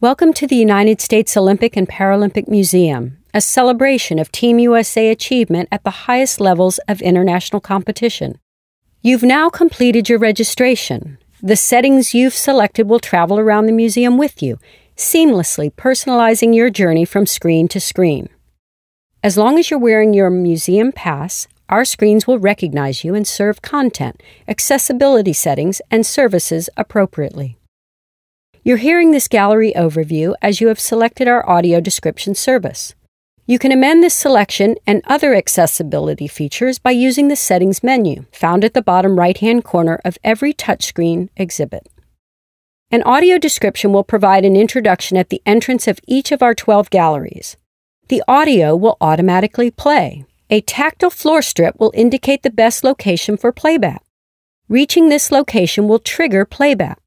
Welcome to the United States Olympic and Paralympic Museum, a celebration of Team USA achievement at the highest levels of international competition. You've now completed your registration. The settings you've selected will travel around the museum with you, seamlessly personalizing your journey from screen to screen. As long as you're wearing your museum pass, our screens will recognize you and serve content, accessibility settings, and services appropriately. You're hearing this gallery overview as you have selected our audio description service. You can amend this selection and other accessibility features by using the Settings menu, found at the bottom right hand corner of every touchscreen exhibit. An audio description will provide an introduction at the entrance of each of our 12 galleries. The audio will automatically play. A tactile floor strip will indicate the best location for playback. Reaching this location will trigger playback.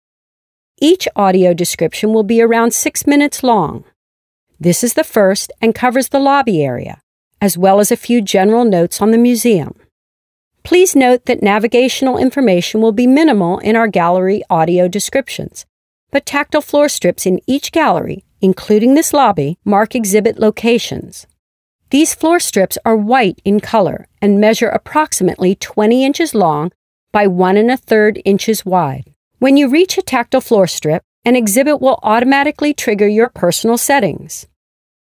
Each audio description will be around six minutes long. This is the first and covers the lobby area, as well as a few general notes on the museum. Please note that navigational information will be minimal in our gallery audio descriptions, but tactile floor strips in each gallery, including this lobby, mark exhibit locations. These floor strips are white in color and measure approximately 20 inches long by one and a third inches wide. When you reach a tactile floor strip, an exhibit will automatically trigger your personal settings.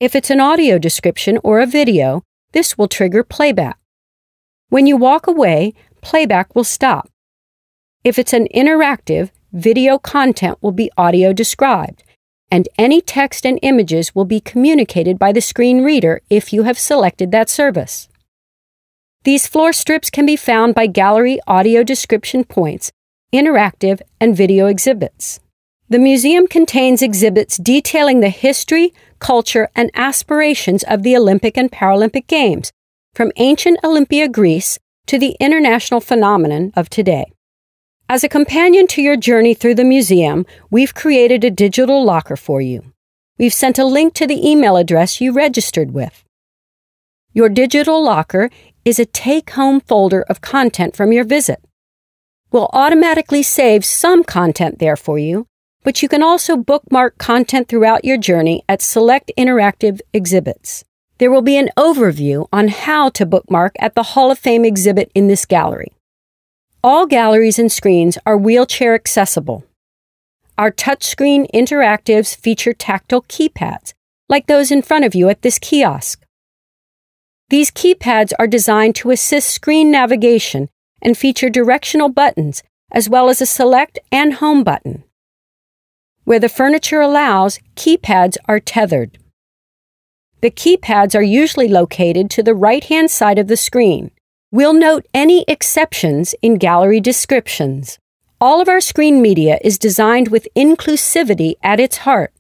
If it's an audio description or a video, this will trigger playback. When you walk away, playback will stop. If it's an interactive, video content will be audio described, and any text and images will be communicated by the screen reader if you have selected that service. These floor strips can be found by gallery audio description points interactive, and video exhibits. The museum contains exhibits detailing the history, culture, and aspirations of the Olympic and Paralympic Games, from ancient Olympia, Greece, to the international phenomenon of today. As a companion to your journey through the museum, we've created a digital locker for you. We've sent a link to the email address you registered with. Your digital locker is a take home folder of content from your visit will automatically save some content there for you, but you can also bookmark content throughout your journey at select interactive exhibits. There will be an overview on how to bookmark at the Hall of Fame exhibit in this gallery. All galleries and screens are wheelchair accessible. Our touchscreen interactives feature tactile keypads, like those in front of you at this kiosk. These keypads are designed to assist screen navigation and feature directional buttons as well as a select and home button. Where the furniture allows, keypads are tethered. The keypads are usually located to the right hand side of the screen. We'll note any exceptions in gallery descriptions. All of our screen media is designed with inclusivity at its heart.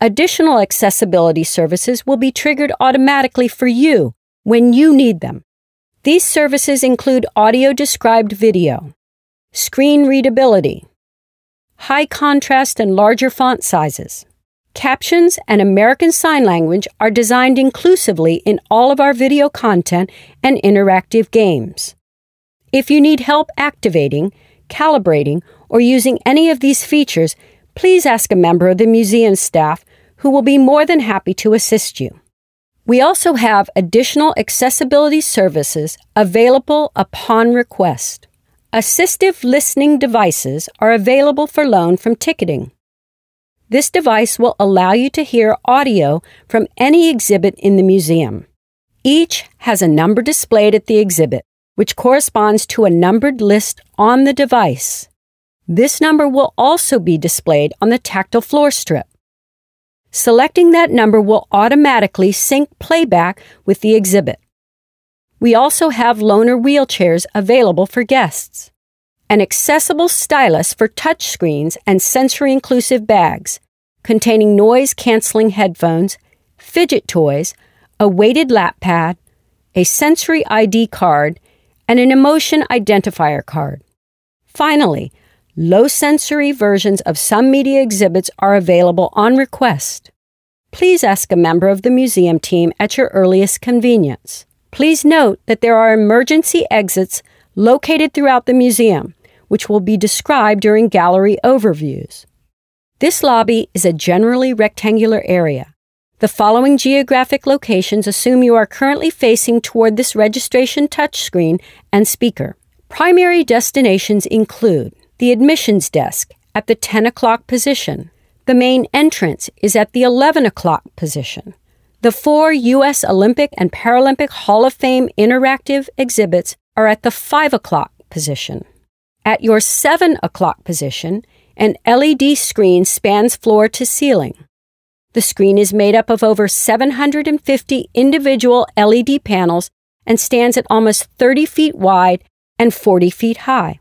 Additional accessibility services will be triggered automatically for you when you need them. These services include audio described video, screen readability, high contrast and larger font sizes. Captions and American Sign Language are designed inclusively in all of our video content and interactive games. If you need help activating, calibrating, or using any of these features, please ask a member of the museum staff who will be more than happy to assist you. We also have additional accessibility services available upon request. Assistive listening devices are available for loan from ticketing. This device will allow you to hear audio from any exhibit in the museum. Each has a number displayed at the exhibit, which corresponds to a numbered list on the device. This number will also be displayed on the tactile floor strip. Selecting that number will automatically sync playback with the exhibit. We also have loaner wheelchairs available for guests, an accessible stylus for touchscreens and sensory inclusive bags containing noise canceling headphones, fidget toys, a weighted lap pad, a sensory ID card, and an emotion identifier card. Finally, Low sensory versions of some media exhibits are available on request. Please ask a member of the museum team at your earliest convenience. Please note that there are emergency exits located throughout the museum, which will be described during gallery overviews. This lobby is a generally rectangular area. The following geographic locations assume you are currently facing toward this registration touchscreen and speaker. Primary destinations include the admissions desk at the 10 o'clock position. The main entrance is at the 11 o'clock position. The four U.S. Olympic and Paralympic Hall of Fame interactive exhibits are at the 5 o'clock position. At your 7 o'clock position, an LED screen spans floor to ceiling. The screen is made up of over 750 individual LED panels and stands at almost 30 feet wide and 40 feet high.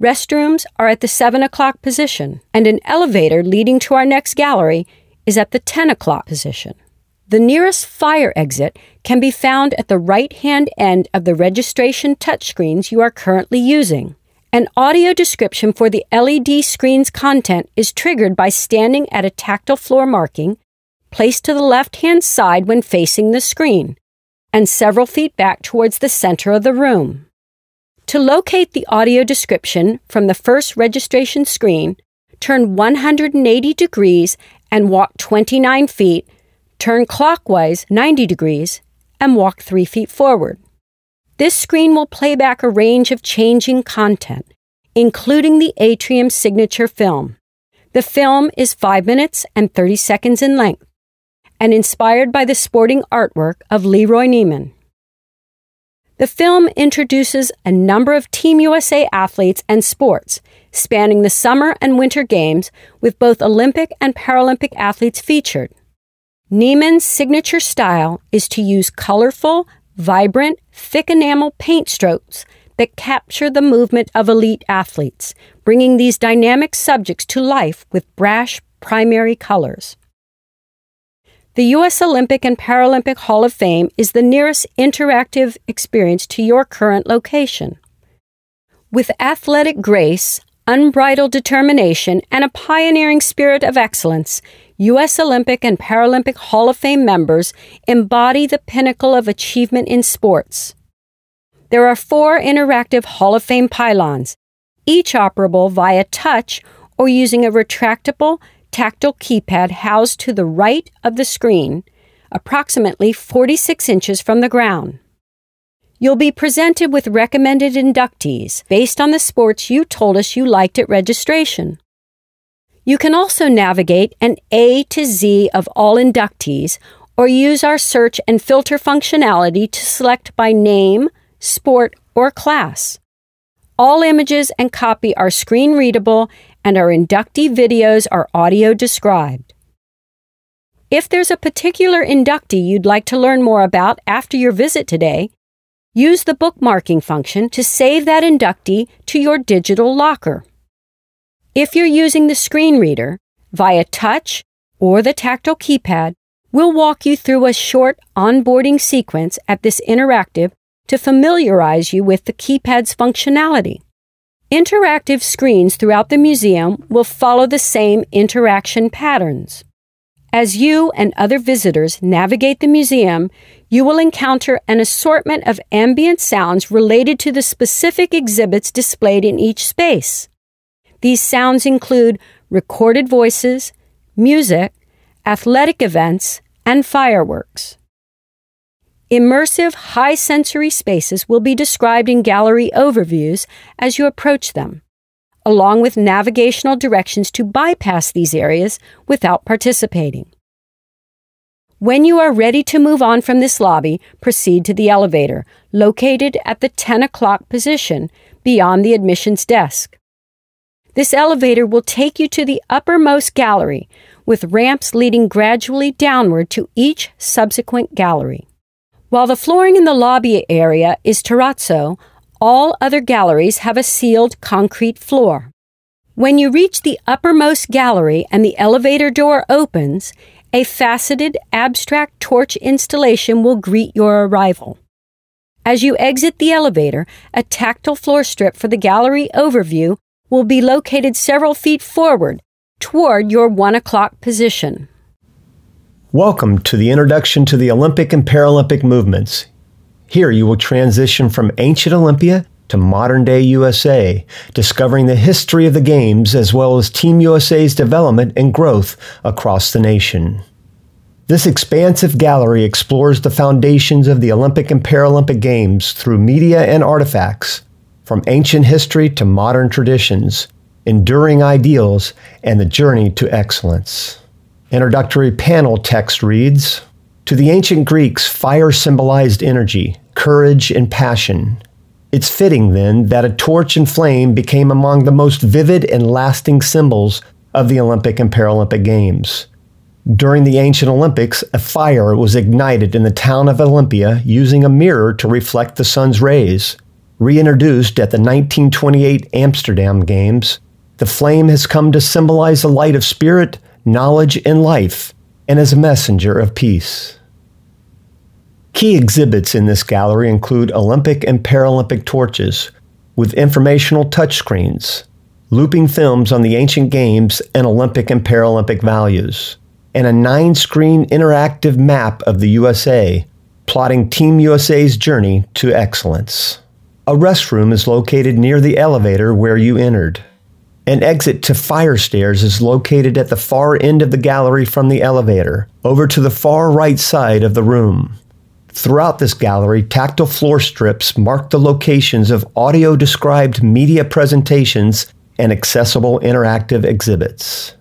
Restrooms are at the 7 o'clock position, and an elevator leading to our next gallery is at the 10 o'clock position. The nearest fire exit can be found at the right hand end of the registration touchscreens you are currently using. An audio description for the LED screen's content is triggered by standing at a tactile floor marking placed to the left hand side when facing the screen and several feet back towards the center of the room. To locate the audio description from the first registration screen, turn 180 degrees and walk 29 feet, turn clockwise 90 degrees, and walk 3 feet forward. This screen will play back a range of changing content, including the Atrium signature film. The film is 5 minutes and 30 seconds in length and inspired by the sporting artwork of Leroy Neiman. The film introduces a number of Team USA athletes and sports, spanning the summer and winter games, with both Olympic and Paralympic athletes featured. Neiman's signature style is to use colorful, vibrant, thick enamel paint strokes that capture the movement of elite athletes, bringing these dynamic subjects to life with brash primary colors. The U.S. Olympic and Paralympic Hall of Fame is the nearest interactive experience to your current location. With athletic grace, unbridled determination, and a pioneering spirit of excellence, U.S. Olympic and Paralympic Hall of Fame members embody the pinnacle of achievement in sports. There are four interactive Hall of Fame pylons, each operable via touch or using a retractable tactile keypad housed to the right of the screen, approximately 46 inches from the ground. You'll be presented with recommended inductees based on the sports you told us you liked at registration. You can also navigate an A to Z of all inductees or use our search and filter functionality to select by name, sport, or class. All images and copy are screen readable and our inductee videos are audio described. If there's a particular inductee you'd like to learn more about after your visit today, use the bookmarking function to save that inductee to your digital locker. If you're using the screen reader, via touch or the tactile keypad, we'll walk you through a short onboarding sequence at this interactive to familiarize you with the keypad's functionality. Interactive screens throughout the museum will follow the same interaction patterns. As you and other visitors navigate the museum, you will encounter an assortment of ambient sounds related to the specific exhibits displayed in each space. These sounds include recorded voices, music, athletic events, and fireworks. Immersive high sensory spaces will be described in gallery overviews as you approach them, along with navigational directions to bypass these areas without participating. When you are ready to move on from this lobby, proceed to the elevator, located at the 10 o'clock position beyond the admissions desk. This elevator will take you to the uppermost gallery, with ramps leading gradually downward to each subsequent gallery. While the flooring in the lobby area is terrazzo, all other galleries have a sealed concrete floor. When you reach the uppermost gallery and the elevator door opens, a faceted abstract torch installation will greet your arrival. As you exit the elevator, a tactile floor strip for the gallery overview will be located several feet forward toward your one o'clock position. Welcome to the introduction to the Olympic and Paralympic movements. Here you will transition from ancient Olympia to modern day USA, discovering the history of the Games as well as Team USA's development and growth across the nation. This expansive gallery explores the foundations of the Olympic and Paralympic Games through media and artifacts, from ancient history to modern traditions, enduring ideals, and the journey to excellence. Introductory panel text reads To the ancient Greeks, fire symbolized energy, courage, and passion. It's fitting, then, that a torch and flame became among the most vivid and lasting symbols of the Olympic and Paralympic Games. During the ancient Olympics, a fire was ignited in the town of Olympia using a mirror to reflect the sun's rays. Reintroduced at the 1928 Amsterdam Games, the flame has come to symbolize the light of spirit, knowledge, and life, and as a messenger of peace. Key exhibits in this gallery include Olympic and Paralympic torches with informational touchscreens, looping films on the ancient games and Olympic and Paralympic values, and a nine screen interactive map of the USA plotting Team USA's journey to excellence. A restroom is located near the elevator where you entered. An exit to fire stairs is located at the far end of the gallery from the elevator, over to the far right side of the room. Throughout this gallery, tactile floor strips mark the locations of audio described media presentations and accessible interactive exhibits.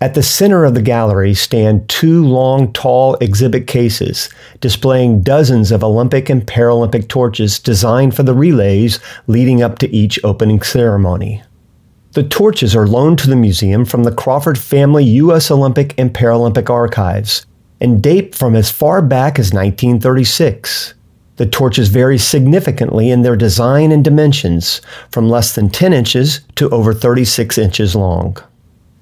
At the center of the gallery stand two long, tall exhibit cases displaying dozens of Olympic and Paralympic torches designed for the relays leading up to each opening ceremony. The torches are loaned to the museum from the Crawford Family U.S. Olympic and Paralympic Archives and date from as far back as 1936. The torches vary significantly in their design and dimensions, from less than 10 inches to over 36 inches long.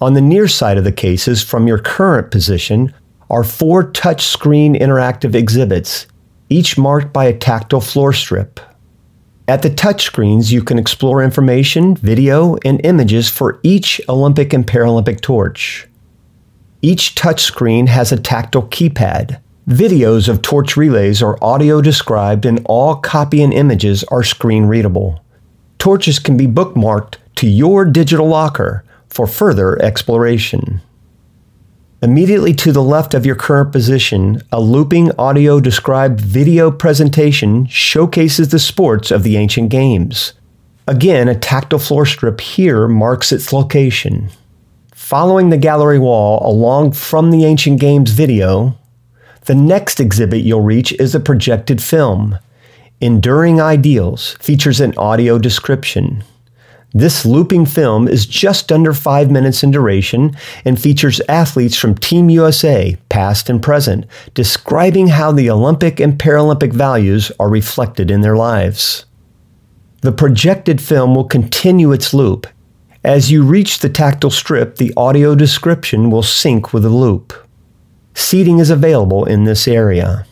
On the near side of the cases, from your current position, are four touchscreen interactive exhibits, each marked by a tactile floor strip. At the touchscreens, you can explore information, video, and images for each Olympic and Paralympic torch. Each touchscreen has a tactile keypad. Videos of torch relays are audio described, and all copy and images are screen readable. Torches can be bookmarked to your digital locker for further exploration. Immediately to the left of your current position, a looping audio described video presentation showcases the sports of the ancient games. Again, a tactile floor strip here marks its location. Following the gallery wall along from the ancient games video, the next exhibit you'll reach is a projected film. Enduring Ideals features an audio description. This looping film is just under five minutes in duration and features athletes from Team USA, past and present, describing how the Olympic and Paralympic values are reflected in their lives. The projected film will continue its loop. As you reach the tactile strip, the audio description will sync with the loop. Seating is available in this area.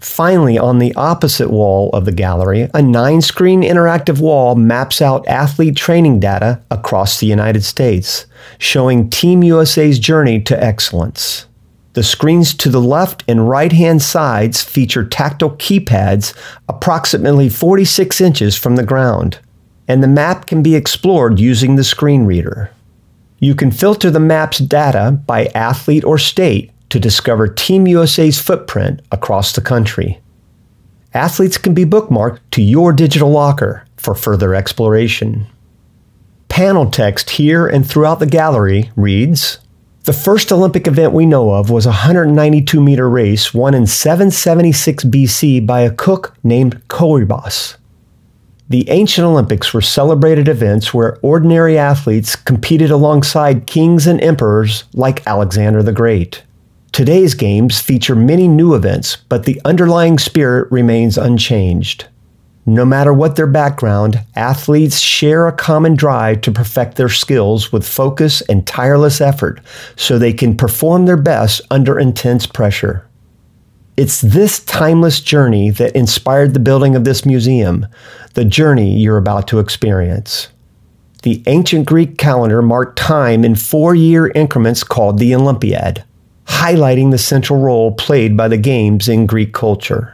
Finally, on the opposite wall of the gallery, a nine screen interactive wall maps out athlete training data across the United States, showing Team USA's journey to excellence. The screens to the left and right hand sides feature tactile keypads approximately 46 inches from the ground, and the map can be explored using the screen reader. You can filter the map's data by athlete or state to discover Team USA's footprint across the country. Athletes can be bookmarked to your digital locker for further exploration. Panel text here and throughout the gallery reads The first Olympic event we know of was a 192 meter race won in 776 BC by a cook named Coroebus. The ancient Olympics were celebrated events where ordinary athletes competed alongside kings and emperors like Alexander the Great. Today's games feature many new events, but the underlying spirit remains unchanged. No matter what their background, athletes share a common drive to perfect their skills with focus and tireless effort so they can perform their best under intense pressure. It's this timeless journey that inspired the building of this museum, the journey you're about to experience. The ancient Greek calendar marked time in four year increments called the Olympiad highlighting the central role played by the games in Greek culture.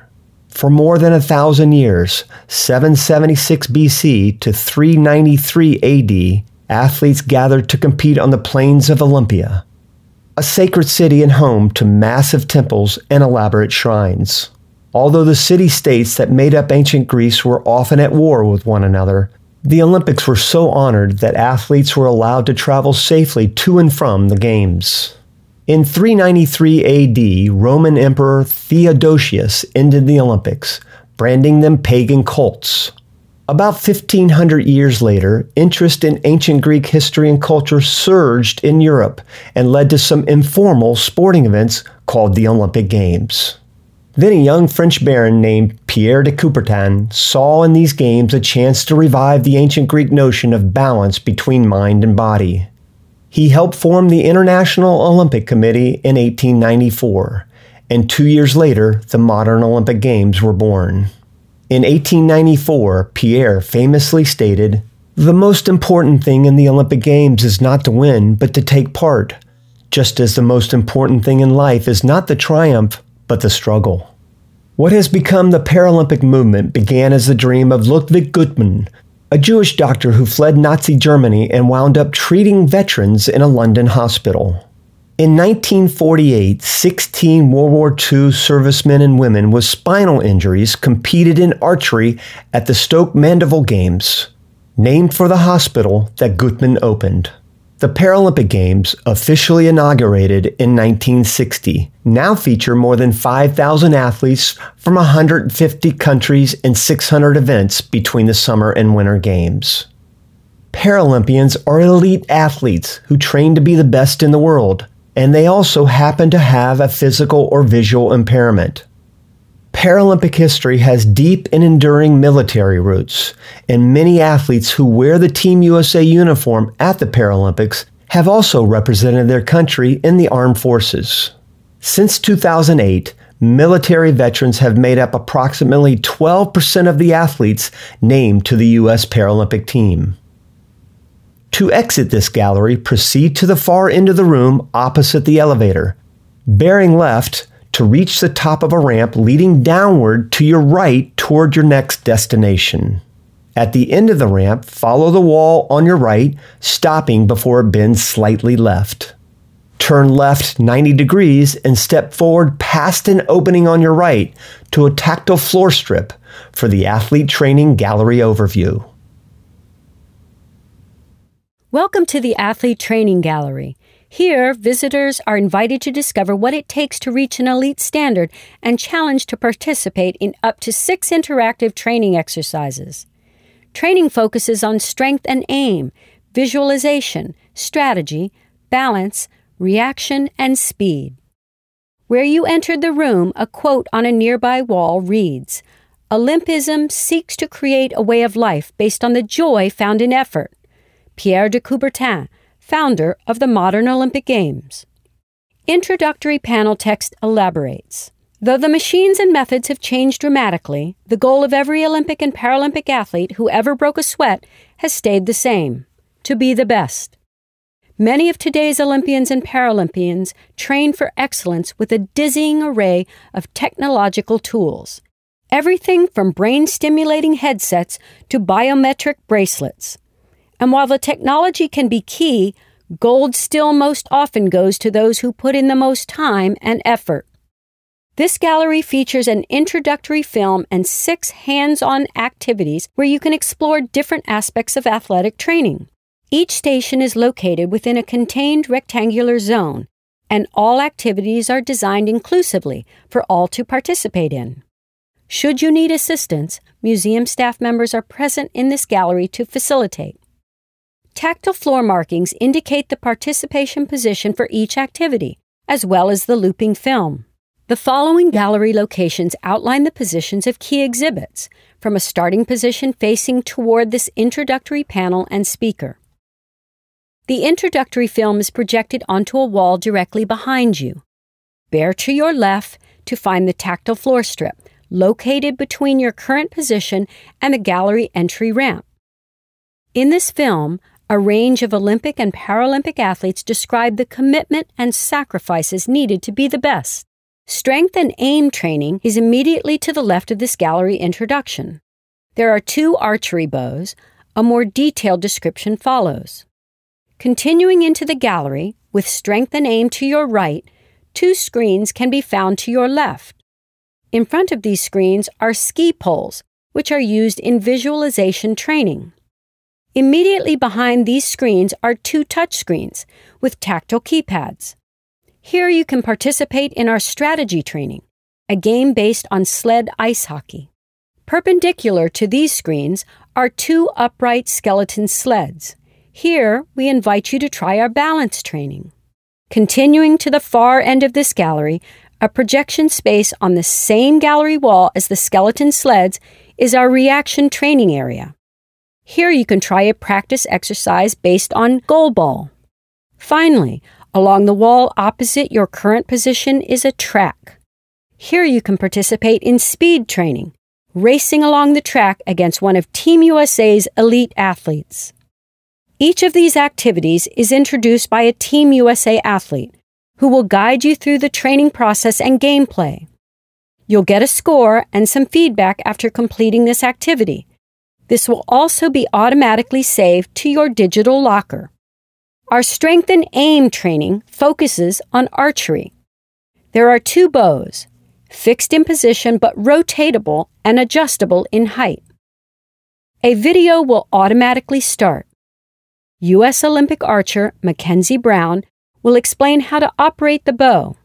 For more than a thousand years, 776 BC to 393 AD, athletes gathered to compete on the plains of Olympia, a sacred city and home to massive temples and elaborate shrines. Although the city states that made up ancient Greece were often at war with one another, the Olympics were so honored that athletes were allowed to travel safely to and from the Games. In 393 AD, Roman Emperor Theodosius ended the Olympics, branding them pagan cults. About 1500 years later, interest in ancient Greek history and culture surged in Europe and led to some informal sporting events called the Olympic Games. Then a young French baron named Pierre de Coubertin saw in these games a chance to revive the ancient Greek notion of balance between mind and body. He helped form the International Olympic Committee in 1894, and two years later, the modern Olympic Games were born. In 1894, Pierre famously stated, The most important thing in the Olympic Games is not to win, but to take part, just as the most important thing in life is not the triumph, but the struggle. What has become the Paralympic movement began as the dream of Ludwig Guttmann, a Jewish doctor who fled Nazi Germany and wound up treating veterans in a London hospital. In 1948, 16 World War II servicemen and women with spinal injuries competed in archery at the Stoke Mandeville Games, named for the hospital that Guttmann opened. The Paralympic Games, officially inaugurated in 1960, now feature more than 5,000 athletes from 150 countries and 600 events between the summer and winter games. Paralympians are elite athletes who train to be the best in the world, and they also happen to have a physical or visual impairment. Paralympic history has deep and enduring military roots, and many athletes who wear the Team USA uniform at the Paralympics have also represented their country in the armed forces. Since 2008, military veterans have made up approximately 12% of the athletes named to the U.S. Paralympic team. To exit this gallery, proceed to the far end of the room opposite the elevator. Bearing left, to reach the top of a ramp leading downward to your right toward your next destination. At the end of the ramp, follow the wall on your right, stopping before it bends slightly left. Turn left 90 degrees and step forward past an opening on your right to a tactile floor strip for the athlete training gallery overview. Welcome to the Athlete Training Gallery. Here, visitors are invited to discover what it takes to reach an elite standard and challenged to participate in up to six interactive training exercises. Training focuses on strength and aim, visualization, strategy, balance, reaction, and speed. Where you entered the room, a quote on a nearby wall reads Olympism seeks to create a way of life based on the joy found in effort. Pierre de Coubertin, founder of the modern Olympic Games. Introductory panel text elaborates. Though the machines and methods have changed dramatically, the goal of every Olympic and Paralympic athlete who ever broke a sweat has stayed the same to be the best. Many of today's Olympians and Paralympians train for excellence with a dizzying array of technological tools. Everything from brain stimulating headsets to biometric bracelets. And while the technology can be key, gold still most often goes to those who put in the most time and effort. This gallery features an introductory film and six hands on activities where you can explore different aspects of athletic training. Each station is located within a contained rectangular zone, and all activities are designed inclusively for all to participate in. Should you need assistance, museum staff members are present in this gallery to facilitate. Tactile floor markings indicate the participation position for each activity, as well as the looping film. The following gallery locations outline the positions of key exhibits, from a starting position facing toward this introductory panel and speaker. The introductory film is projected onto a wall directly behind you. Bear to your left to find the tactile floor strip, located between your current position and the gallery entry ramp. In this film, a range of Olympic and Paralympic athletes describe the commitment and sacrifices needed to be the best. Strength and aim training is immediately to the left of this gallery introduction. There are two archery bows. A more detailed description follows. Continuing into the gallery, with strength and aim to your right, two screens can be found to your left. In front of these screens are ski poles, which are used in visualization training. Immediately behind these screens are two touch screens with tactile keypads. Here you can participate in our strategy training, a game based on sled ice hockey. Perpendicular to these screens are two upright skeleton sleds. Here, we invite you to try our balance training. Continuing to the far end of this gallery, a projection space on the same gallery wall as the skeleton sleds is our reaction training area. Here you can try a practice exercise based on goal ball. Finally, along the wall opposite your current position is a track. Here you can participate in speed training, racing along the track against one of Team USA's elite athletes. Each of these activities is introduced by a Team USA athlete who will guide you through the training process and gameplay. You'll get a score and some feedback after completing this activity. This will also be automatically saved to your digital locker. Our strength and aim training focuses on archery. There are two bows, fixed in position but rotatable and adjustable in height. A video will automatically start. U.S. Olympic archer Mackenzie Brown will explain how to operate the bow.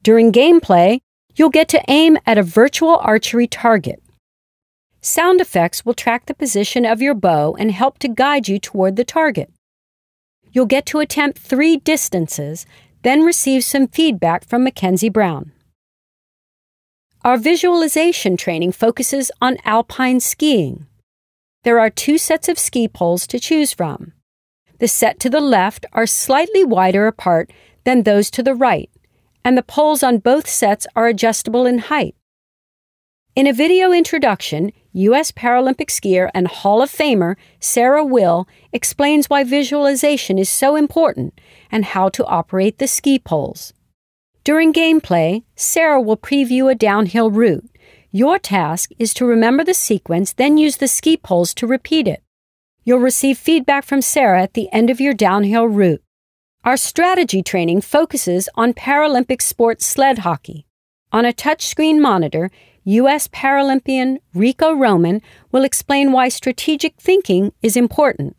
During gameplay, you'll get to aim at a virtual archery target. Sound effects will track the position of your bow and help to guide you toward the target. You'll get to attempt three distances, then receive some feedback from Mackenzie Brown. Our visualization training focuses on alpine skiing. There are two sets of ski poles to choose from. The set to the left are slightly wider apart than those to the right, and the poles on both sets are adjustable in height. In a video introduction, U.S. Paralympic skier and Hall of Famer Sarah Will explains why visualization is so important and how to operate the ski poles. During gameplay, Sarah will preview a downhill route. Your task is to remember the sequence, then use the ski poles to repeat it. You'll receive feedback from Sarah at the end of your downhill route. Our strategy training focuses on Paralympic sport sled hockey. On a touchscreen monitor, U.S. Paralympian Rico Roman will explain why strategic thinking is important.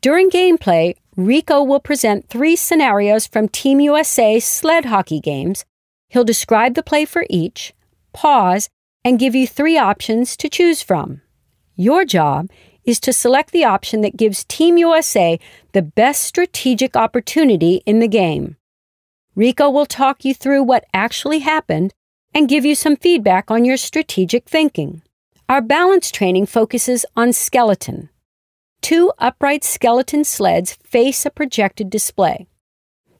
During gameplay, Rico will present three scenarios from Team USA sled hockey games. He'll describe the play for each, pause, and give you three options to choose from. Your job is to select the option that gives Team USA the best strategic opportunity in the game. Rico will talk you through what actually happened and give you some feedback on your strategic thinking. Our balance training focuses on skeleton. Two upright skeleton sleds face a projected display.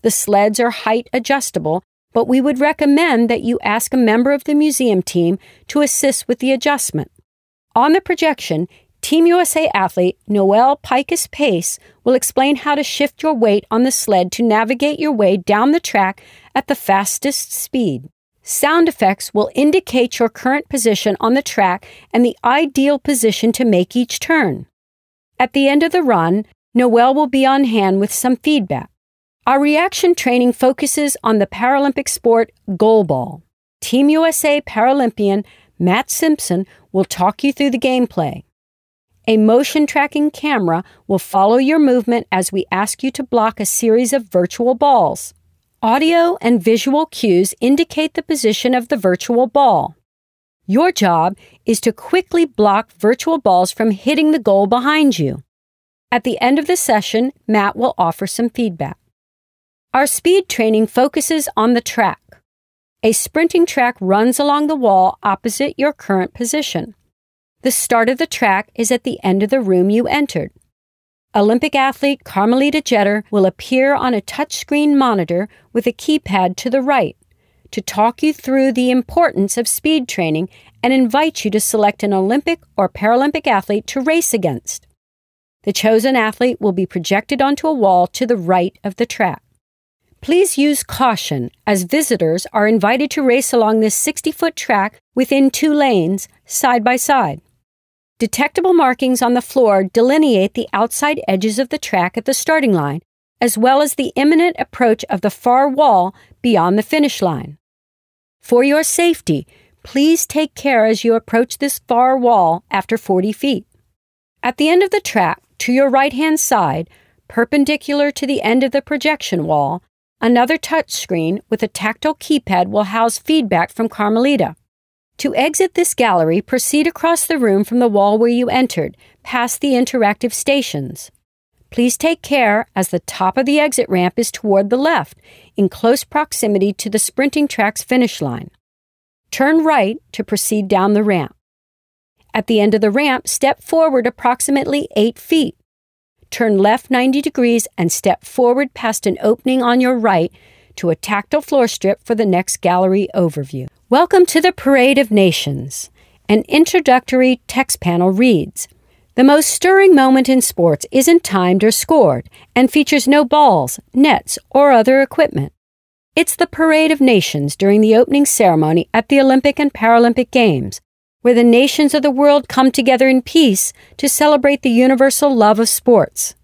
The sleds are height adjustable, but we would recommend that you ask a member of the museum team to assist with the adjustment. On the projection, Team USA athlete Noelle Pikus Pace will explain how to shift your weight on the sled to navigate your way down the track at the fastest speed. Sound effects will indicate your current position on the track and the ideal position to make each turn. At the end of the run, Noelle will be on hand with some feedback. Our reaction training focuses on the Paralympic sport goal ball. Team USA Paralympian Matt Simpson will talk you through the gameplay. A motion tracking camera will follow your movement as we ask you to block a series of virtual balls. Audio and visual cues indicate the position of the virtual ball. Your job is to quickly block virtual balls from hitting the goal behind you. At the end of the session, Matt will offer some feedback. Our speed training focuses on the track. A sprinting track runs along the wall opposite your current position. The start of the track is at the end of the room you entered. Olympic athlete Carmelita Jeter will appear on a touchscreen monitor with a keypad to the right to talk you through the importance of speed training and invite you to select an Olympic or Paralympic athlete to race against. The chosen athlete will be projected onto a wall to the right of the track. Please use caution as visitors are invited to race along this 60 foot track within two lanes, side by side. Detectable markings on the floor delineate the outside edges of the track at the starting line, as well as the imminent approach of the far wall beyond the finish line. For your safety, please take care as you approach this far wall after 40 feet. At the end of the track, to your right hand side, perpendicular to the end of the projection wall, another touchscreen with a tactile keypad will house feedback from Carmelita. To exit this gallery, proceed across the room from the wall where you entered, past the interactive stations. Please take care as the top of the exit ramp is toward the left, in close proximity to the sprinting track's finish line. Turn right to proceed down the ramp. At the end of the ramp, step forward approximately 8 feet. Turn left 90 degrees and step forward past an opening on your right to a tactile floor strip for the next gallery overview. Welcome to the Parade of Nations. An introductory text panel reads The most stirring moment in sports isn't timed or scored and features no balls, nets, or other equipment. It's the Parade of Nations during the opening ceremony at the Olympic and Paralympic Games, where the nations of the world come together in peace to celebrate the universal love of sports.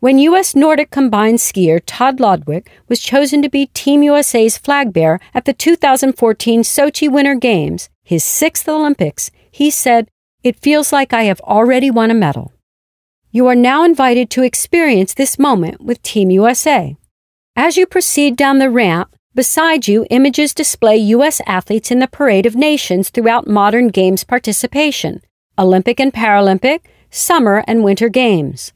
When U.S. Nordic combined skier Todd Lodwick was chosen to be Team USA's flag bearer at the 2014 Sochi Winter Games, his sixth Olympics, he said, It feels like I have already won a medal. You are now invited to experience this moment with Team USA. As you proceed down the ramp, beside you, images display U.S. athletes in the Parade of Nations throughout modern Games participation Olympic and Paralympic, Summer and Winter Games.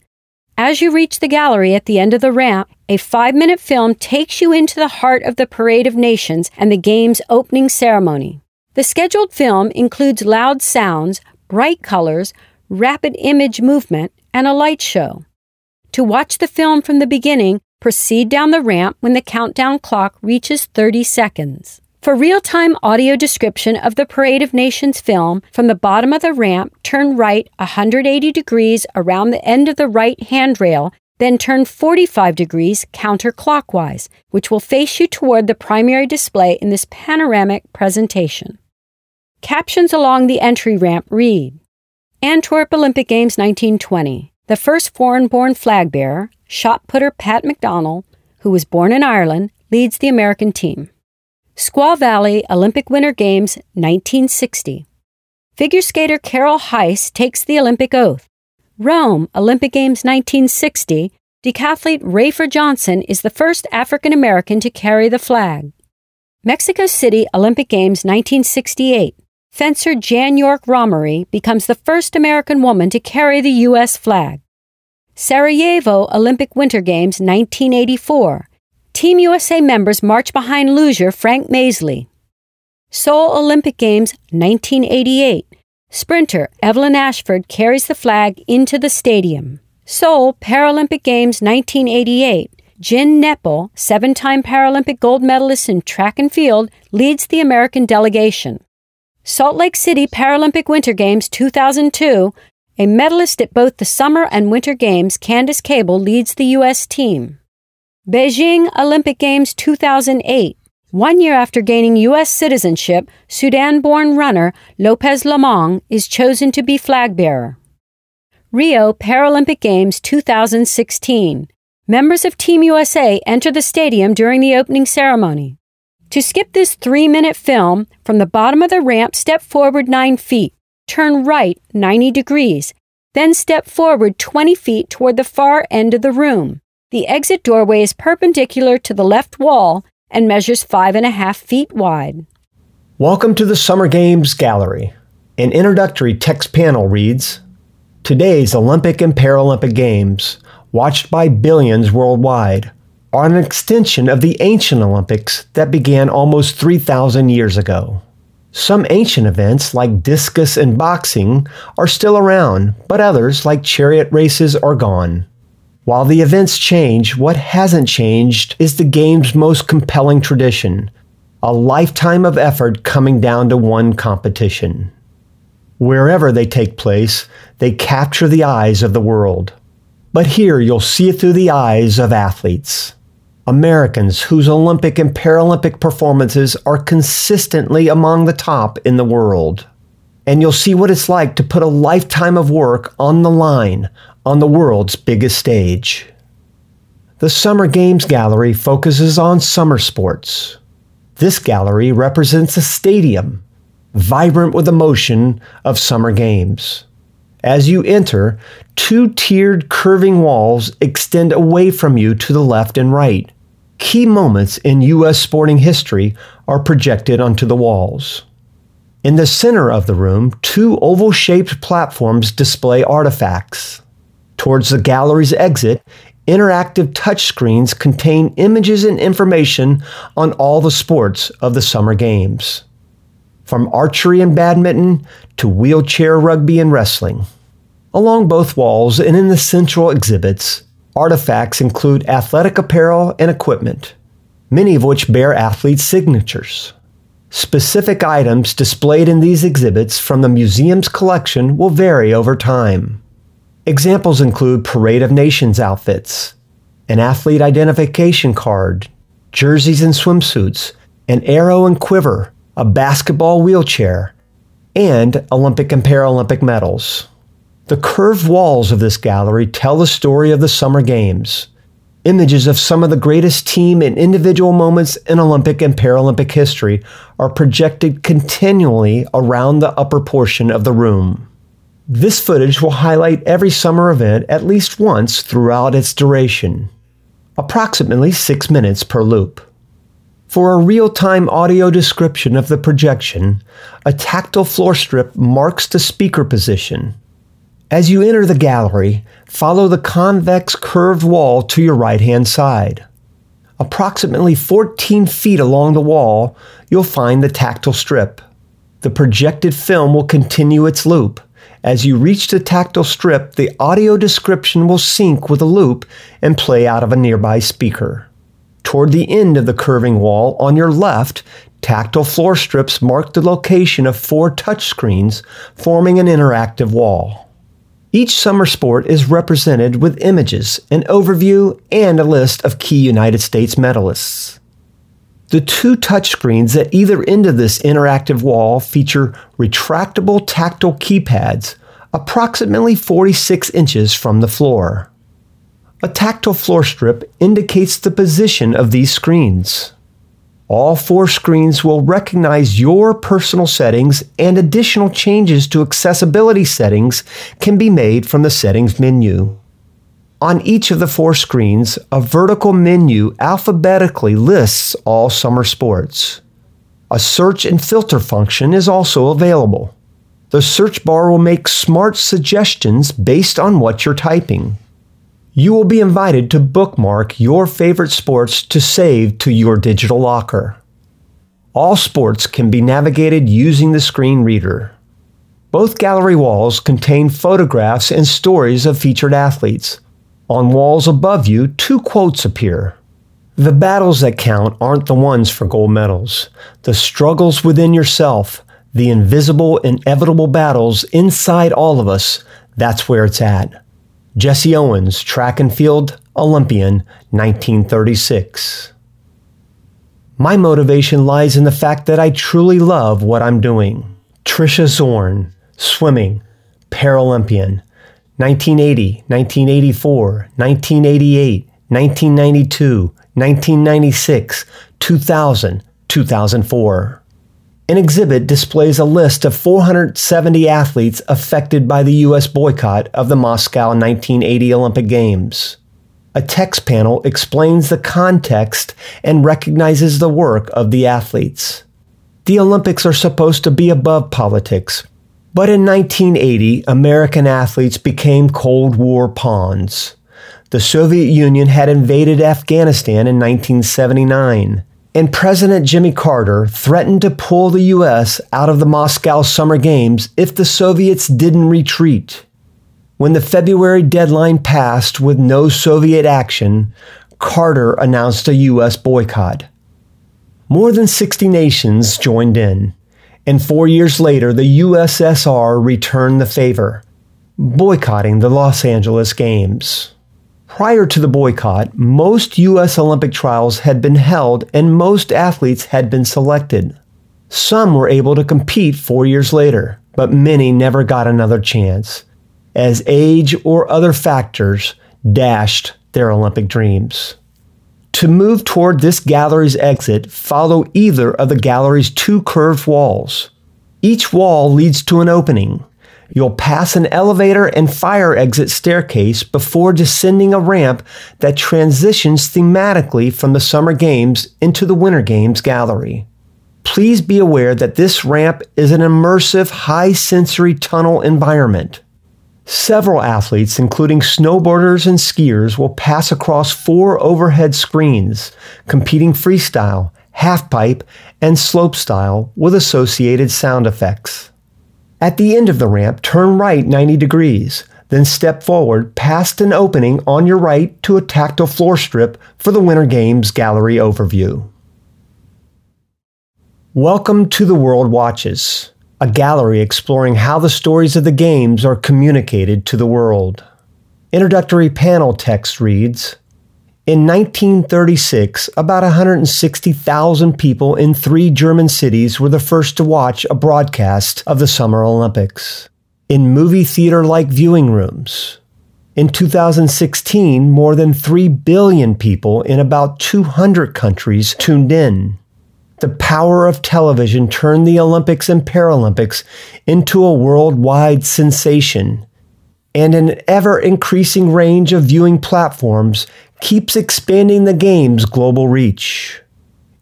As you reach the gallery at the end of the ramp, a five minute film takes you into the heart of the Parade of Nations and the game's opening ceremony. The scheduled film includes loud sounds, bright colors, rapid image movement, and a light show. To watch the film from the beginning, proceed down the ramp when the countdown clock reaches 30 seconds. For real time audio description of the Parade of Nations film, from the bottom of the ramp, turn right 180 degrees around the end of the right handrail, then turn 45 degrees counterclockwise, which will face you toward the primary display in this panoramic presentation. Captions along the entry ramp read Antwerp Olympic Games 1920. The first foreign born flag bearer, shot putter Pat McDonnell, who was born in Ireland, leads the American team. Squaw Valley Olympic Winter Games 1960. Figure skater Carol Heiss takes the Olympic oath. Rome Olympic Games 1960. Decathlete Rafer Johnson is the first African American to carry the flag. Mexico City Olympic Games 1968. Fencer Jan York Romary becomes the first American woman to carry the U.S. flag. Sarajevo Olympic Winter Games 1984. Team USA members march behind luger Frank Masley. Seoul Olympic Games 1988. Sprinter Evelyn Ashford carries the flag into the stadium. Seoul Paralympic Games 1988. Gin Neppel, seven time Paralympic gold medalist in track and field, leads the American delegation. Salt Lake City Paralympic Winter Games 2002. A medalist at both the Summer and Winter Games, Candace Cable leads the U.S. team. Beijing Olympic Games 2008. One year after gaining U.S. citizenship, Sudan born runner Lopez Lomong is chosen to be flag bearer. Rio Paralympic Games 2016. Members of Team USA enter the stadium during the opening ceremony. To skip this three minute film, from the bottom of the ramp, step forward 9 feet, turn right 90 degrees, then step forward 20 feet toward the far end of the room. The exit doorway is perpendicular to the left wall and measures five and a half feet wide. Welcome to the Summer Games Gallery. An introductory text panel reads Today's Olympic and Paralympic Games, watched by billions worldwide, are an extension of the ancient Olympics that began almost 3,000 years ago. Some ancient events, like discus and boxing, are still around, but others, like chariot races, are gone. While the events change, what hasn't changed is the game's most compelling tradition a lifetime of effort coming down to one competition. Wherever they take place, they capture the eyes of the world. But here you'll see it through the eyes of athletes. Americans whose Olympic and Paralympic performances are consistently among the top in the world. And you'll see what it's like to put a lifetime of work on the line on the world's biggest stage. The Summer Games Gallery focuses on summer sports. This gallery represents a stadium, vibrant with emotion of summer games. As you enter, two tiered curving walls extend away from you to the left and right. Key moments in U.S. sporting history are projected onto the walls. In the center of the room, two oval shaped platforms display artifacts. Towards the gallery's exit, interactive touchscreens contain images and information on all the sports of the Summer Games, from archery and badminton to wheelchair rugby and wrestling. Along both walls and in the central exhibits, artifacts include athletic apparel and equipment, many of which bear athletes' signatures. Specific items displayed in these exhibits from the museum's collection will vary over time. Examples include Parade of Nations outfits, an athlete identification card, jerseys and swimsuits, an arrow and quiver, a basketball wheelchair, and Olympic and Paralympic medals. The curved walls of this gallery tell the story of the Summer Games. Images of some of the greatest team and individual moments in Olympic and Paralympic history are projected continually around the upper portion of the room. This footage will highlight every summer event at least once throughout its duration, approximately six minutes per loop. For a real time audio description of the projection, a tactile floor strip marks the speaker position. As you enter the gallery, follow the convex curved wall to your right hand side. Approximately 14 feet along the wall, you'll find the tactile strip. The projected film will continue its loop. As you reach the tactile strip, the audio description will sync with a loop and play out of a nearby speaker. Toward the end of the curving wall on your left, tactile floor strips mark the location of four touchscreens, forming an interactive wall. Each summer sport is represented with images, an overview, and a list of key United States medalists. The two touchscreens at either end of this interactive wall feature retractable tactile keypads approximately 46 inches from the floor. A tactile floor strip indicates the position of these screens. All four screens will recognize your personal settings and additional changes to accessibility settings can be made from the settings menu. On each of the four screens, a vertical menu alphabetically lists all summer sports. A search and filter function is also available. The search bar will make smart suggestions based on what you're typing you will be invited to bookmark your favorite sports to save to your digital locker. All sports can be navigated using the screen reader. Both gallery walls contain photographs and stories of featured athletes. On walls above you, two quotes appear. The battles that count aren't the ones for gold medals. The struggles within yourself, the invisible, inevitable battles inside all of us, that's where it's at. Jesse Owens, track and field Olympian, 1936. My motivation lies in the fact that I truly love what I'm doing. Trischa Zorn, swimming, Paralympian, 1980, 1984, 1988, 1992, 1996, 2000, 2004. An exhibit displays a list of 470 athletes affected by the U.S. boycott of the Moscow 1980 Olympic Games. A text panel explains the context and recognizes the work of the athletes. The Olympics are supposed to be above politics, but in 1980, American athletes became Cold War pawns. The Soviet Union had invaded Afghanistan in 1979 and President Jimmy Carter threatened to pull the U.S. out of the Moscow Summer Games if the Soviets didn't retreat. When the February deadline passed with no Soviet action, Carter announced a U.S. boycott. More than 60 nations joined in, and four years later, the USSR returned the favor, boycotting the Los Angeles Games. Prior to the boycott, most U.S. Olympic trials had been held and most athletes had been selected. Some were able to compete four years later, but many never got another chance, as age or other factors dashed their Olympic dreams. To move toward this gallery's exit, follow either of the gallery's two curved walls. Each wall leads to an opening. You'll pass an elevator and fire exit staircase before descending a ramp that transitions thematically from the Summer Games into the Winter Games gallery. Please be aware that this ramp is an immersive, high sensory tunnel environment. Several athletes, including snowboarders and skiers, will pass across four overhead screens, competing freestyle, halfpipe, and slopestyle with associated sound effects. At the end of the ramp, turn right 90 degrees, then step forward past an opening on your right to a tactile floor strip for the Winter Games gallery overview. Welcome to the World Watches a gallery exploring how the stories of the games are communicated to the world. Introductory panel text reads In 1936, about 160,000 people in three German cities were the first to watch a broadcast of the Summer Olympics in movie theater like viewing rooms. In 2016, more than 3 billion people in about 200 countries tuned in. The power of television turned the Olympics and Paralympics into a worldwide sensation, and an ever increasing range of viewing platforms keeps expanding the game's global reach.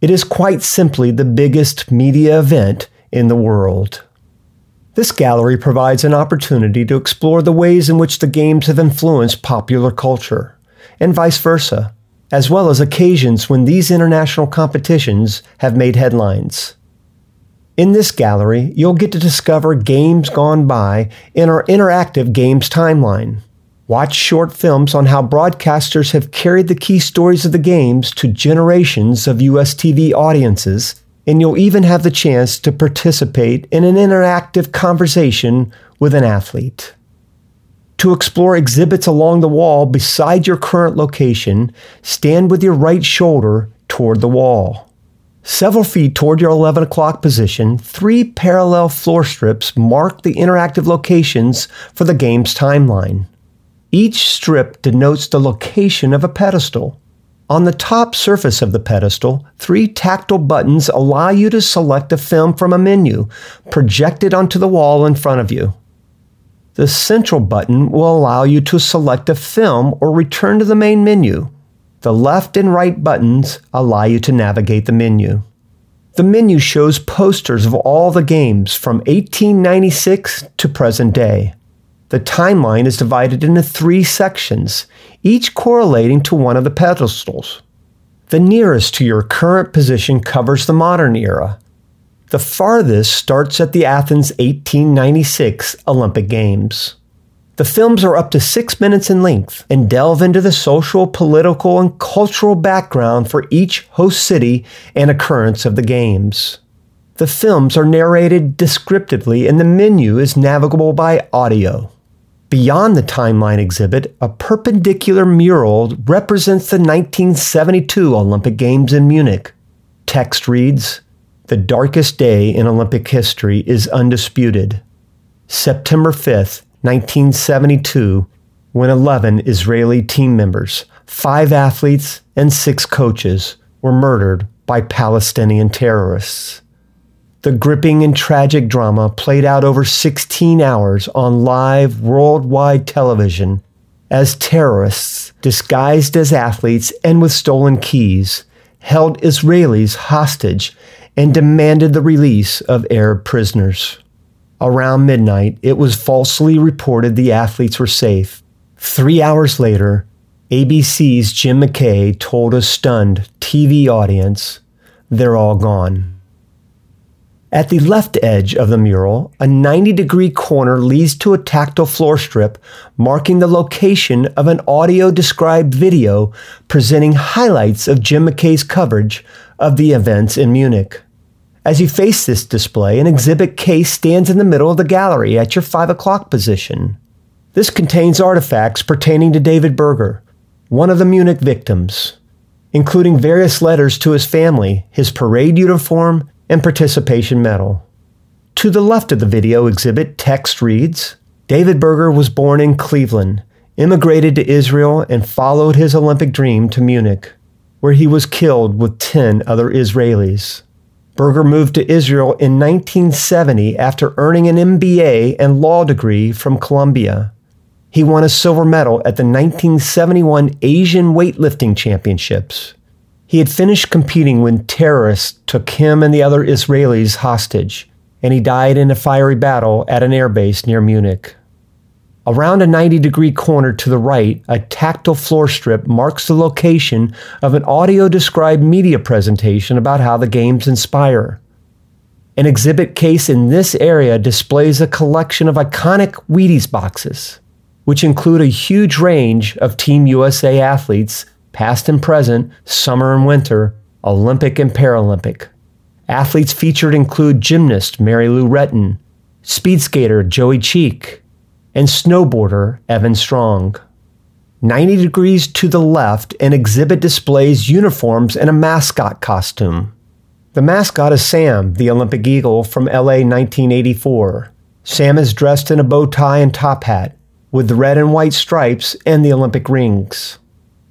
It is quite simply the biggest media event in the world. This gallery provides an opportunity to explore the ways in which the games have influenced popular culture, and vice versa as well as occasions when these international competitions have made headlines. In this gallery, you'll get to discover games gone by in our interactive games timeline. Watch short films on how broadcasters have carried the key stories of the games to generations of US TV audiences, and you'll even have the chance to participate in an interactive conversation with an athlete to explore exhibits along the wall beside your current location, stand with your right shoulder toward the wall. Several feet toward your 11 o'clock position, three parallel floor strips mark the interactive locations for the game's timeline. Each strip denotes the location of a pedestal. On the top surface of the pedestal, three tactile buttons allow you to select a film from a menu projected onto the wall in front of you. The central button will allow you to select a film or return to the main menu. The left and right buttons allow you to navigate the menu. The menu shows posters of all the games from 1896 to present day. The timeline is divided into three sections, each correlating to one of the pedestals. The nearest to your current position covers the modern era, the farthest starts at the Athens 1896 Olympic Games. The films are up to six minutes in length and delve into the social, political, and cultural background for each host city and occurrence of the Games. The films are narrated descriptively and the menu is navigable by audio. Beyond the timeline exhibit, a perpendicular mural represents the 1972 Olympic Games in Munich. Text reads the darkest day in Olympic history is undisputed. September 5th, 1972, when 11 Israeli team members, five athletes, and six coaches were murdered by Palestinian terrorists. The gripping and tragic drama played out over 16 hours on live worldwide television as terrorists, disguised as athletes and with stolen keys, held Israelis hostage and demanded the release of Arab prisoners. Around midnight, it was falsely reported the athletes were safe. Three hours later, ABC's Jim McKay told a stunned TV audience, they're all gone. At the left edge of the mural, a 90 degree corner leads to a tactile floor strip marking the location of an audio described video presenting highlights of Jim McKay's coverage of the events in Munich. As you face this display, an exhibit case stands in the middle of the gallery at your 5 o'clock position. This contains artifacts pertaining to David Berger, one of the Munich victims, including various letters to his family, his parade uniform, and participation medal. To the left of the video exhibit, text reads David Berger was born in Cleveland, immigrated to Israel, and followed his Olympic dream to Munich, where he was killed with 10 other Israelis. Berger moved to Israel in 1970 after earning an MBA and law degree from Columbia. He won a silver medal at the 1971 Asian Weightlifting Championships. He had finished competing when terrorists took him and the other Israelis hostage, and he died in a fiery battle at an airbase near Munich. Around a 90 degree corner to the right, a tactile floor strip marks the location of an audio described media presentation about how the games inspire. An exhibit case in this area displays a collection of iconic Wheaties boxes, which include a huge range of Team USA athletes, past and present, summer and winter, Olympic and Paralympic. Athletes featured include gymnast Mary Lou Retton, speed skater Joey Cheek, and snowboarder Evan Strong. 90 degrees to the left, an exhibit displays uniforms and a mascot costume. The mascot is Sam, the Olympic Eagle from LA 1984. Sam is dressed in a bow tie and top hat, with red and white stripes and the Olympic rings.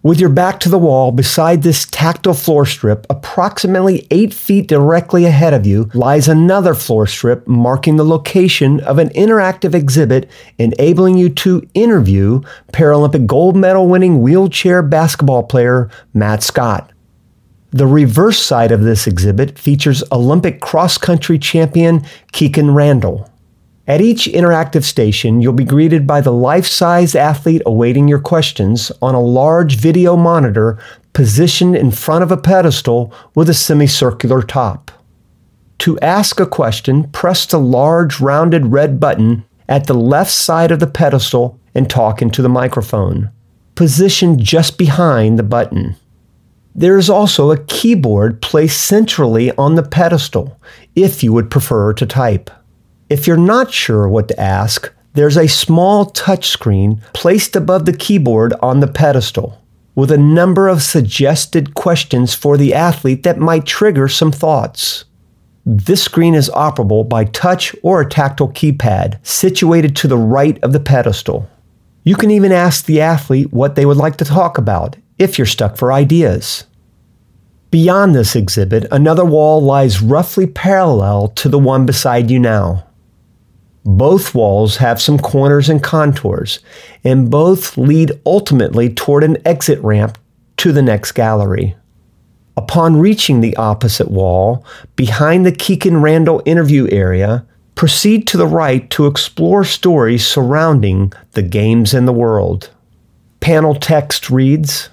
With your back to the wall, beside this tactile floor strip, approximately eight feet directly ahead of you, lies another floor strip marking the location of an interactive exhibit enabling you to interview Paralympic gold medal winning wheelchair basketball player Matt Scott. The reverse side of this exhibit features Olympic cross country champion Kikkan Randall. At each interactive station, you'll be greeted by the life size athlete awaiting your questions on a large video monitor positioned in front of a pedestal with a semicircular top. To ask a question, press the large rounded red button at the left side of the pedestal and talk into the microphone, positioned just behind the button. There is also a keyboard placed centrally on the pedestal if you would prefer to type. If you're not sure what to ask, there's a small touchscreen placed above the keyboard on the pedestal with a number of suggested questions for the athlete that might trigger some thoughts. This screen is operable by touch or a tactile keypad situated to the right of the pedestal. You can even ask the athlete what they would like to talk about if you're stuck for ideas. Beyond this exhibit, another wall lies roughly parallel to the one beside you now. Both walls have some corners and contours, and both lead ultimately toward an exit ramp to the next gallery. Upon reaching the opposite wall, behind the Kikkan Randall interview area, proceed to the right to explore stories surrounding the games and the world. Panel text reads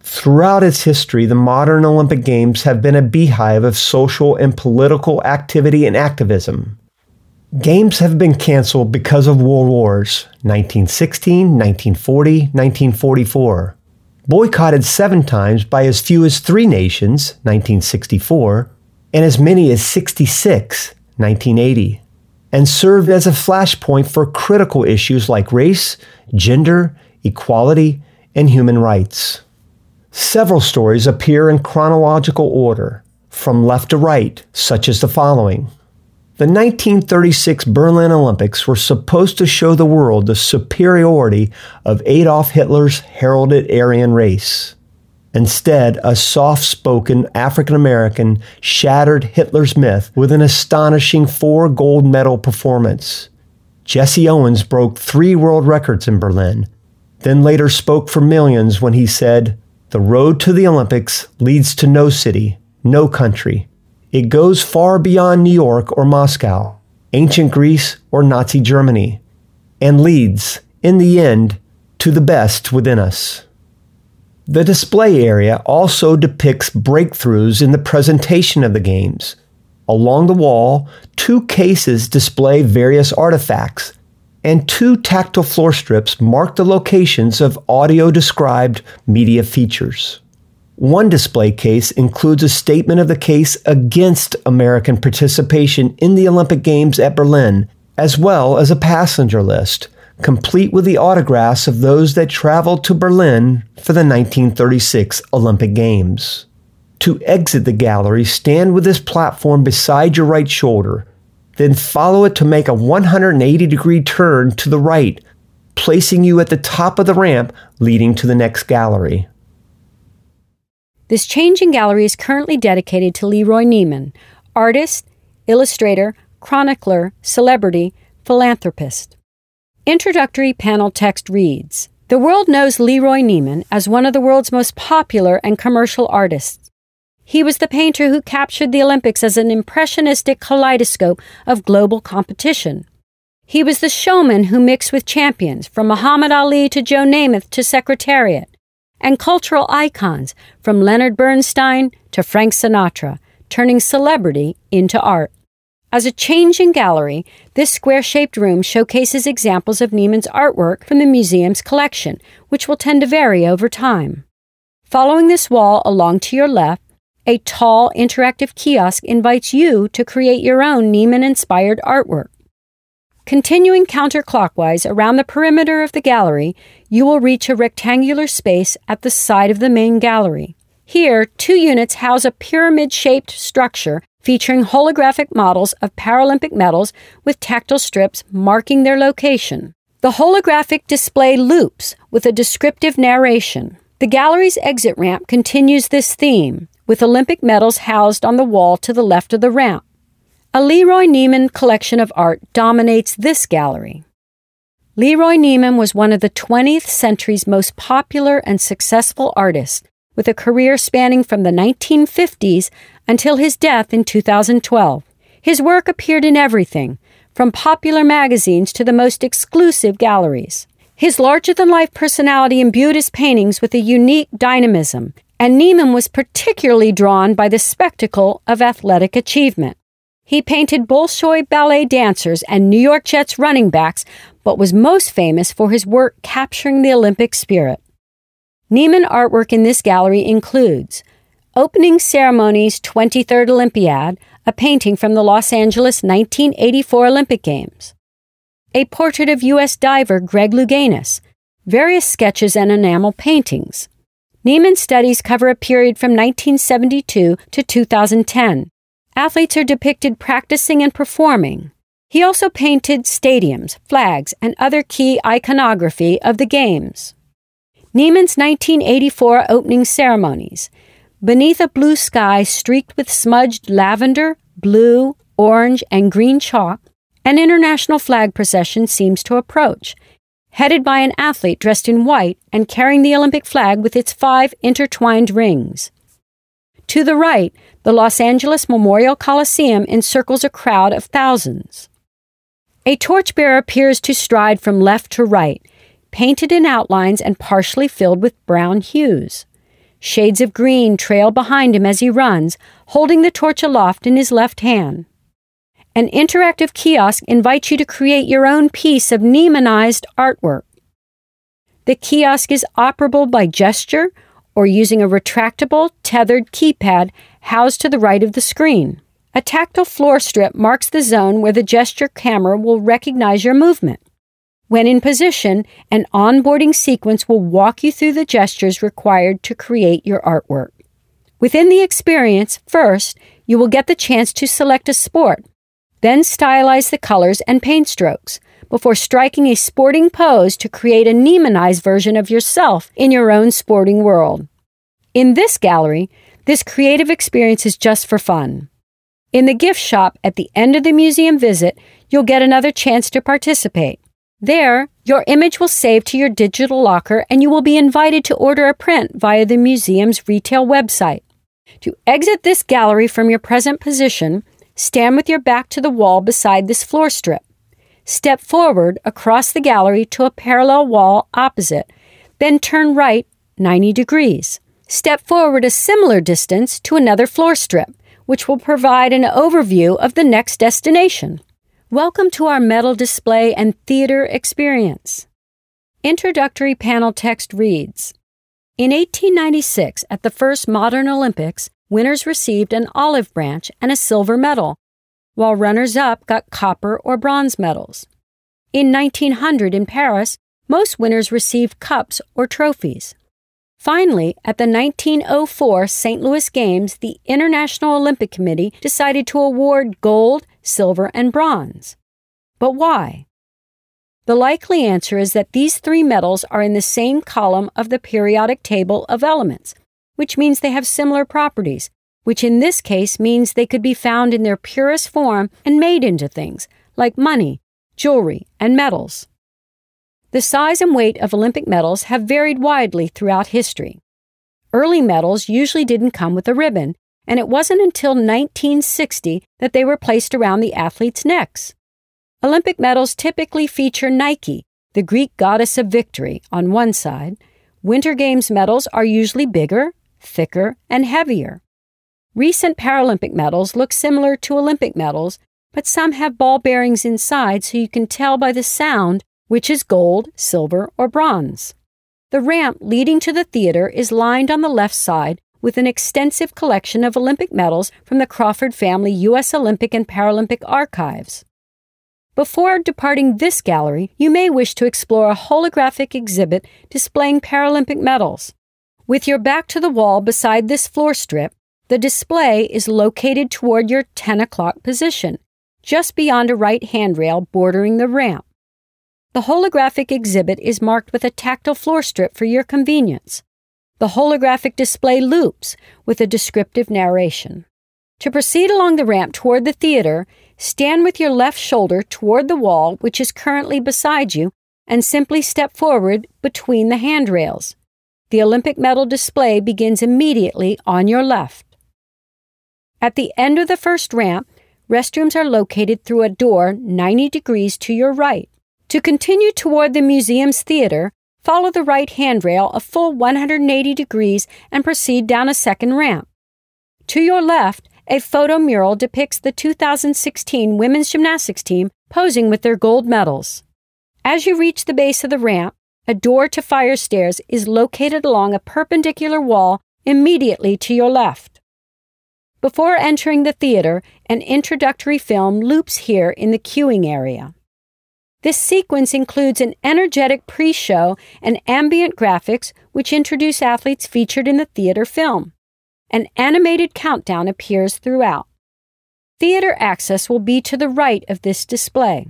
Throughout its history, the modern Olympic Games have been a beehive of social and political activity and activism. Games have been canceled because of world wars 1916, 1940, 1944. Boycotted seven times by as few as three nations 1964, and as many as 66 1980, and served as a flashpoint for critical issues like race, gender, equality, and human rights. Several stories appear in chronological order, from left to right, such as the following. The 1936 Berlin Olympics were supposed to show the world the superiority of Adolf Hitler's heralded Aryan race. Instead, a soft spoken African American shattered Hitler's myth with an astonishing four gold medal performance. Jesse Owens broke three world records in Berlin, then later spoke for millions when he said, The road to the Olympics leads to no city, no country, it goes far beyond New York or Moscow, ancient Greece or Nazi Germany, and leads, in the end, to the best within us. The display area also depicts breakthroughs in the presentation of the games. Along the wall, two cases display various artifacts, and two tactile floor strips mark the locations of audio described media features. One display case includes a statement of the case against American participation in the Olympic Games at Berlin, as well as a passenger list complete with the autographs of those that traveled to Berlin for the 1936 Olympic Games. To exit the gallery, stand with this platform beside your right shoulder, then follow it to make a 180 degree turn to the right, placing you at the top of the ramp leading to the next gallery. This changing gallery is currently dedicated to Leroy Neiman, artist, illustrator, chronicler, celebrity, philanthropist. Introductory panel text reads The world knows Leroy Neiman as one of the world's most popular and commercial artists. He was the painter who captured the Olympics as an impressionistic kaleidoscope of global competition. He was the showman who mixed with champions, from Muhammad Ali to Joe Namath to Secretariat, and cultural icons, from Leonard Bernstein to Frank Sinatra, turning celebrity into art. As a changing gallery, this square shaped room showcases examples of Neiman's artwork from the museum's collection, which will tend to vary over time. Following this wall along to your left, a tall interactive kiosk invites you to create your own Neiman inspired artwork. Continuing counterclockwise around the perimeter of the gallery, you will reach a rectangular space at the side of the main gallery. Here, two units house a pyramid shaped structure featuring holographic models of Paralympic medals with tactile strips marking their location. The holographic display loops with a descriptive narration. The gallery's exit ramp continues this theme, with Olympic medals housed on the wall to the left of the ramp. A Leroy Neiman collection of art dominates this gallery. Leroy Neiman was one of the 20th century's most popular and successful artists, with a career spanning from the 1950s until his death in 2012. His work appeared in everything, from popular magazines to the most exclusive galleries. His larger than life personality imbued his paintings with a unique dynamism, and Neiman was particularly drawn by the spectacle of athletic achievement. He painted Bolshoi ballet dancers and New York Jets running backs, but was most famous for his work capturing the Olympic spirit. Neiman artwork in this gallery includes Opening Ceremony's 23rd Olympiad, a painting from the Los Angeles 1984 Olympic Games, a portrait of U.S. diver Greg Louganis, various sketches and enamel paintings. Neiman's studies cover a period from 1972 to 2010 athletes are depicted practicing and performing. He also painted stadiums, flags, and other key iconography of the Games. Neiman's 1984 opening ceremonies. Beneath a blue sky streaked with smudged lavender, blue, orange, and green chalk, an international flag procession seems to approach, headed by an athlete dressed in white and carrying the Olympic flag with its five intertwined rings. To the right, the Los Angeles Memorial Coliseum encircles a crowd of thousands. A torchbearer appears to stride from left to right, painted in outlines and partially filled with brown hues. Shades of green trail behind him as he runs, holding the torch aloft in his left hand. An interactive kiosk invites you to create your own piece of Neimanized artwork. The kiosk is operable by gesture or using a retractable, tethered keypad housed to the right of the screen. A tactile floor strip marks the zone where the gesture camera will recognize your movement. When in position, an onboarding sequence will walk you through the gestures required to create your artwork. Within the experience, first, you will get the chance to select a sport, then stylize the colors and paint strokes before striking a sporting pose to create a Neimanized version of yourself in your own sporting world. In this gallery, this creative experience is just for fun. In the gift shop at the end of the museum visit, you'll get another chance to participate. There, your image will save to your digital locker and you will be invited to order a print via the museum's retail website. To exit this gallery from your present position, stand with your back to the wall beside this floor strip. Step forward across the gallery to a parallel wall opposite, then turn right 90 degrees. Step forward a similar distance to another floor strip, which will provide an overview of the next destination. Welcome to our medal display and theater experience. Introductory panel text reads In 1896, at the first modern Olympics, winners received an olive branch and a silver medal, while runners up got copper or bronze medals. In 1900 in Paris, most winners received cups or trophies. Finally, at the 1904 St. Louis Games, the International Olympic Committee decided to award gold, silver, and bronze. But why? The likely answer is that these three metals are in the same column of the periodic table of elements, which means they have similar properties, which in this case means they could be found in their purest form and made into things like money, jewelry, and metals. The size and weight of Olympic medals have varied widely throughout history. Early medals usually didn't come with a ribbon, and it wasn't until 1960 that they were placed around the athletes' necks. Olympic medals typically feature Nike, the Greek goddess of victory, on one side. Winter Games medals are usually bigger, thicker, and heavier. Recent Paralympic medals look similar to Olympic medals, but some have ball bearings inside so you can tell by the sound which is gold, silver, or bronze. The ramp leading to the theater is lined on the left side with an extensive collection of Olympic medals from the Crawford family U.S. Olympic and Paralympic archives. Before departing this gallery, you may wish to explore a holographic exhibit displaying Paralympic medals. With your back to the wall beside this floor strip, the display is located toward your 10 o'clock position, just beyond a right handrail bordering the ramp. The holographic exhibit is marked with a tactile floor strip for your convenience. The holographic display loops with a descriptive narration. To proceed along the ramp toward the theater, stand with your left shoulder toward the wall, which is currently beside you, and simply step forward between the handrails. The Olympic medal display begins immediately on your left. At the end of the first ramp, restrooms are located through a door 90 degrees to your right. To continue toward the museum's theater, follow the right handrail a full 180 degrees and proceed down a second ramp. To your left, a photo mural depicts the 2016 women's gymnastics team posing with their gold medals. As you reach the base of the ramp, a door to fire stairs is located along a perpendicular wall immediately to your left. Before entering the theater, an introductory film loops here in the queuing area. This sequence includes an energetic pre show and ambient graphics which introduce athletes featured in the theater film. An animated countdown appears throughout. Theater access will be to the right of this display.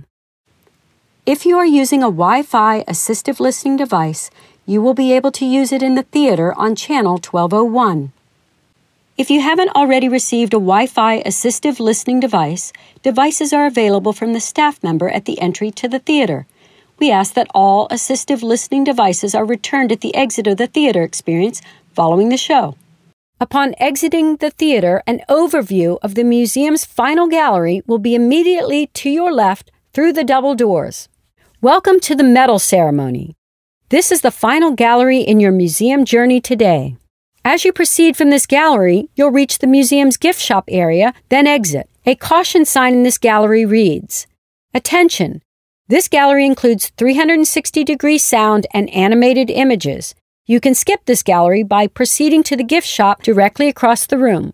If you are using a Wi Fi assistive listening device, you will be able to use it in the theater on channel 1201. If you haven't already received a Wi Fi assistive listening device, devices are available from the staff member at the entry to the theater. We ask that all assistive listening devices are returned at the exit of the theater experience following the show. Upon exiting the theater, an overview of the museum's final gallery will be immediately to your left through the double doors. Welcome to the medal ceremony. This is the final gallery in your museum journey today. As you proceed from this gallery, you'll reach the museum's gift shop area, then exit. A caution sign in this gallery reads Attention! This gallery includes 360 degree sound and animated images. You can skip this gallery by proceeding to the gift shop directly across the room.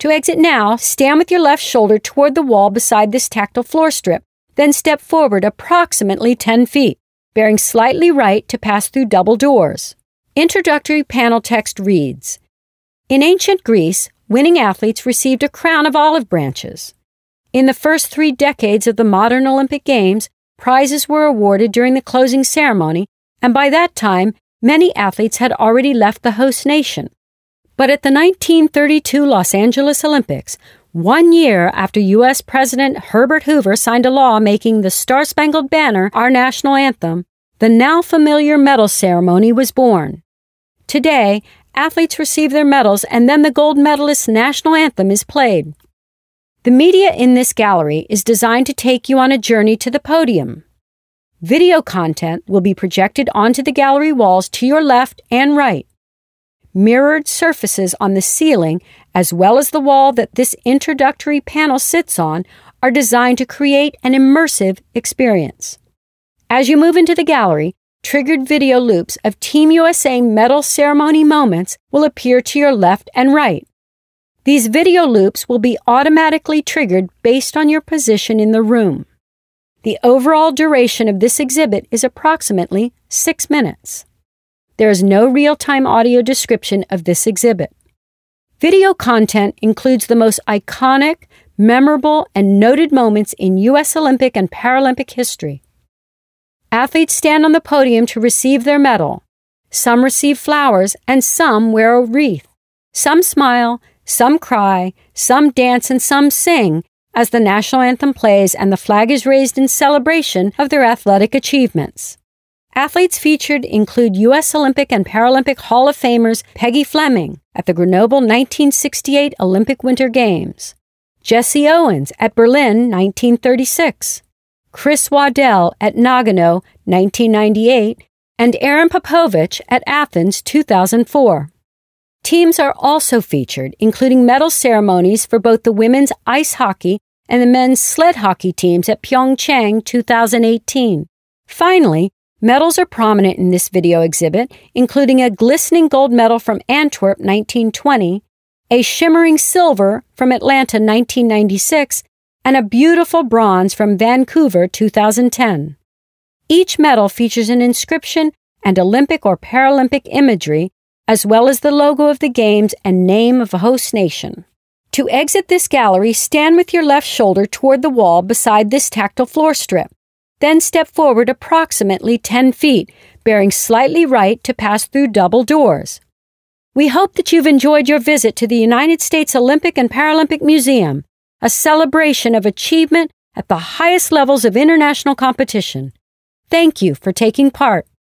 To exit now, stand with your left shoulder toward the wall beside this tactile floor strip, then step forward approximately 10 feet, bearing slightly right to pass through double doors. Introductory panel text reads In ancient Greece, winning athletes received a crown of olive branches. In the first three decades of the modern Olympic Games, prizes were awarded during the closing ceremony, and by that time, many athletes had already left the host nation. But at the 1932 Los Angeles Olympics, one year after U.S. President Herbert Hoover signed a law making the Star Spangled Banner our national anthem, the now familiar medal ceremony was born. Today, athletes receive their medals and then the gold medalist's national anthem is played. The media in this gallery is designed to take you on a journey to the podium. Video content will be projected onto the gallery walls to your left and right. Mirrored surfaces on the ceiling, as well as the wall that this introductory panel sits on, are designed to create an immersive experience. As you move into the gallery, triggered video loops of Team USA medal ceremony moments will appear to your left and right. These video loops will be automatically triggered based on your position in the room. The overall duration of this exhibit is approximately six minutes. There is no real time audio description of this exhibit. Video content includes the most iconic, memorable, and noted moments in U.S. Olympic and Paralympic history. Athletes stand on the podium to receive their medal. Some receive flowers, and some wear a wreath. Some smile, some cry, some dance, and some sing as the national anthem plays and the flag is raised in celebration of their athletic achievements. Athletes featured include U.S. Olympic and Paralympic Hall of Famers Peggy Fleming at the Grenoble 1968 Olympic Winter Games, Jesse Owens at Berlin 1936, Chris Waddell at Nagano 1998, and Erin Popovich at Athens 2004. Teams are also featured, including medal ceremonies for both the women's ice hockey and the men's sled hockey teams at Pyeongchang 2018. Finally, Medals are prominent in this video exhibit, including a glistening gold medal from Antwerp 1920, a shimmering silver from Atlanta 1996, and a beautiful bronze from Vancouver 2010. Each medal features an inscription and Olympic or Paralympic imagery, as well as the logo of the Games and name of a host nation. To exit this gallery, stand with your left shoulder toward the wall beside this tactile floor strip. Then step forward approximately 10 feet, bearing slightly right to pass through double doors. We hope that you've enjoyed your visit to the United States Olympic and Paralympic Museum, a celebration of achievement at the highest levels of international competition. Thank you for taking part.